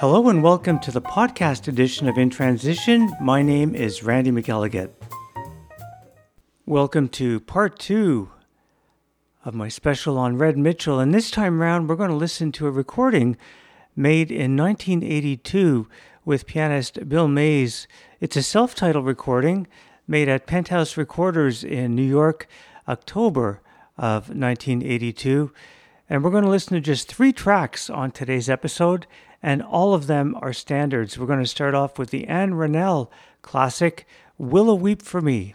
Hello and welcome to the podcast edition of In Transition. My name is Randy McElligott. Welcome to part two of my special on Red Mitchell, and this time round we're going to listen to a recording made in 1982 with pianist Bill Mays. It's a self titled recording made at Penthouse Recorders in New York, October of 1982. And we're going to listen to just three tracks on today's episode, and all of them are standards. We're going to start off with the Ann Ronell classic, Willow Weep for Me.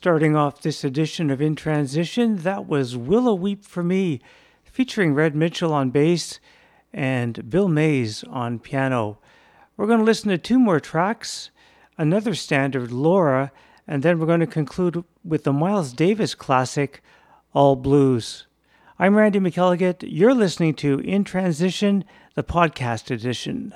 Starting off this edition of In Transition, that was Willow Weep for Me, featuring Red Mitchell on bass and Bill Mays on piano. We're going to listen to two more tracks, another standard, Laura, and then we're going to conclude with the Miles Davis classic, All Blues. I'm Randy McElligott. You're listening to In Transition, the podcast edition.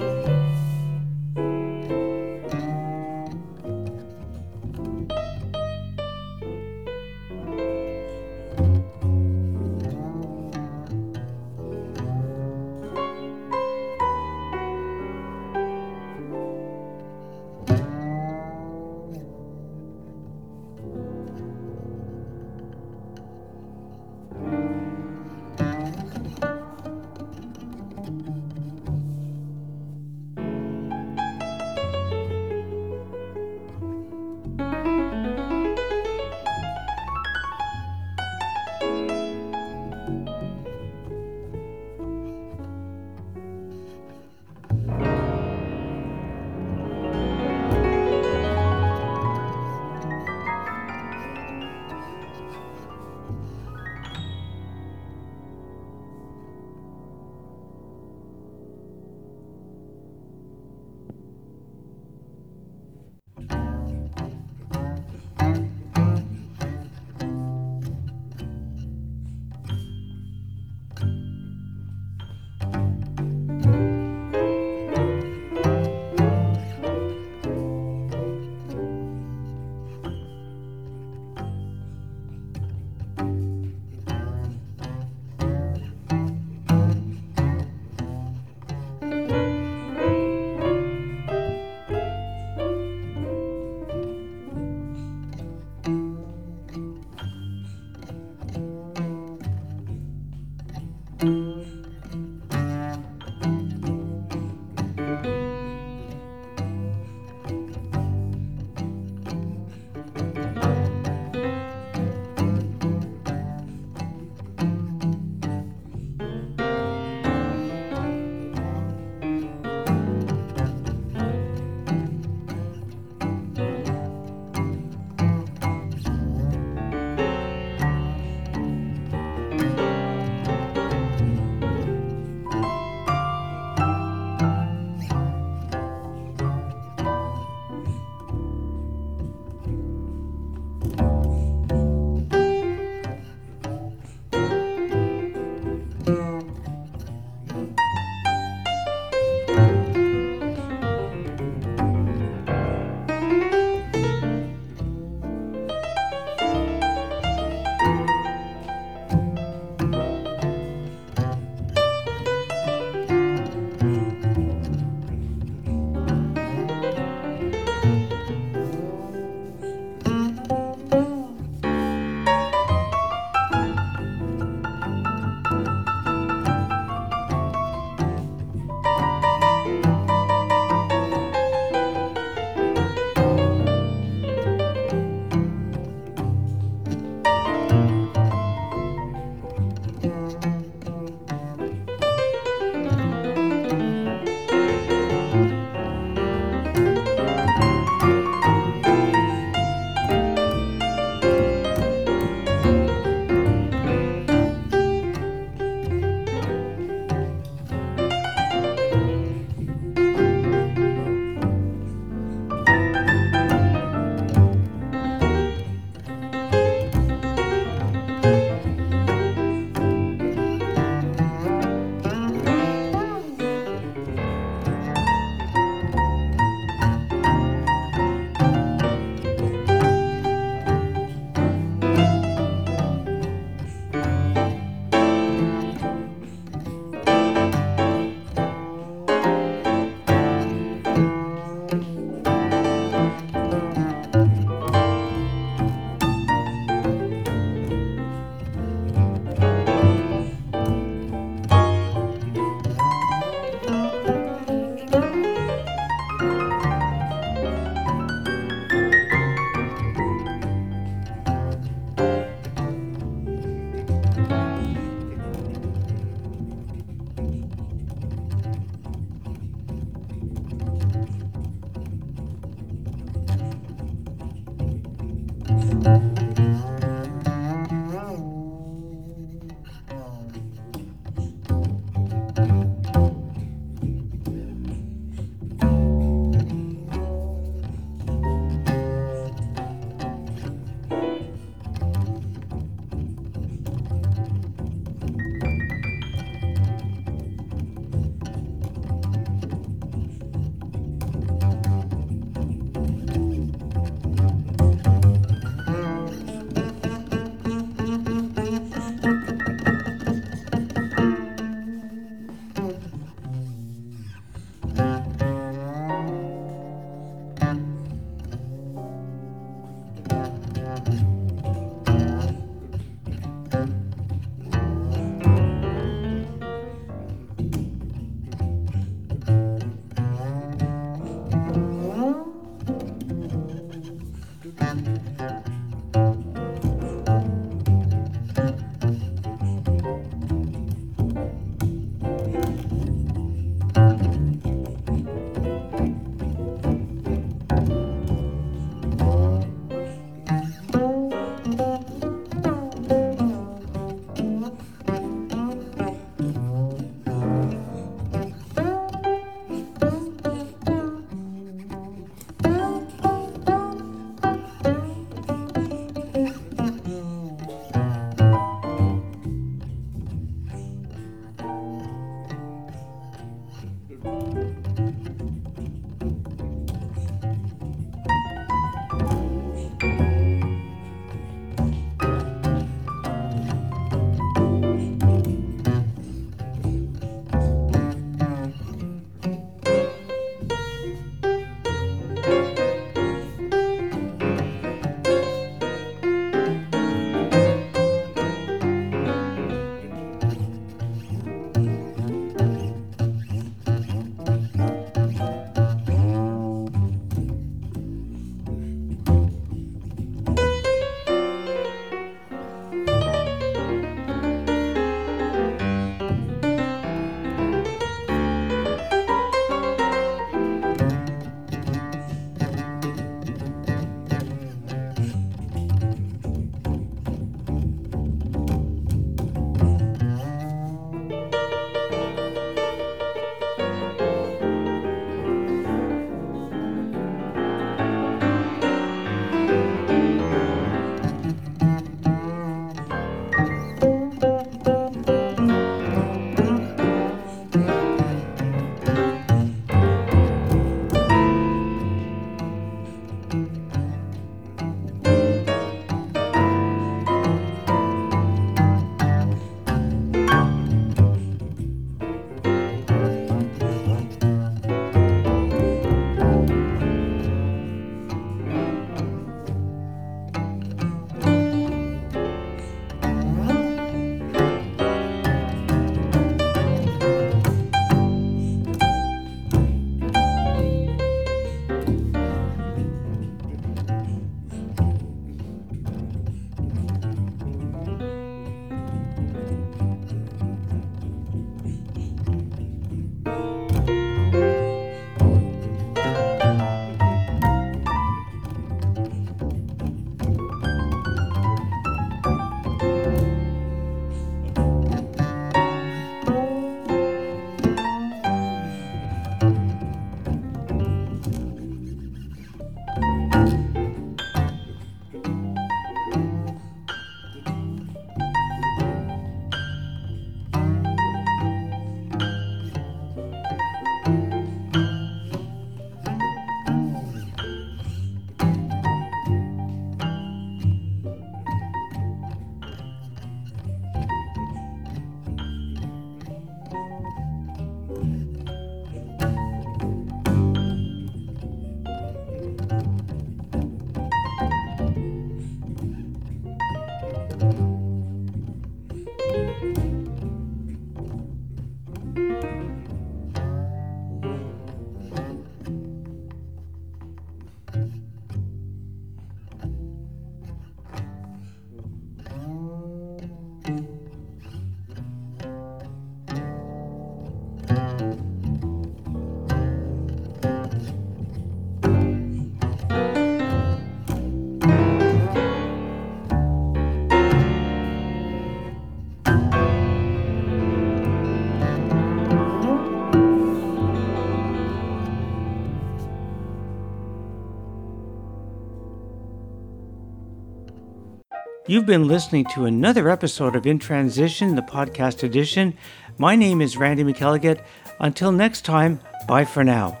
You've been listening to another episode of In Transition, the podcast edition. My name is Randy McElligott. Until next time, bye for now.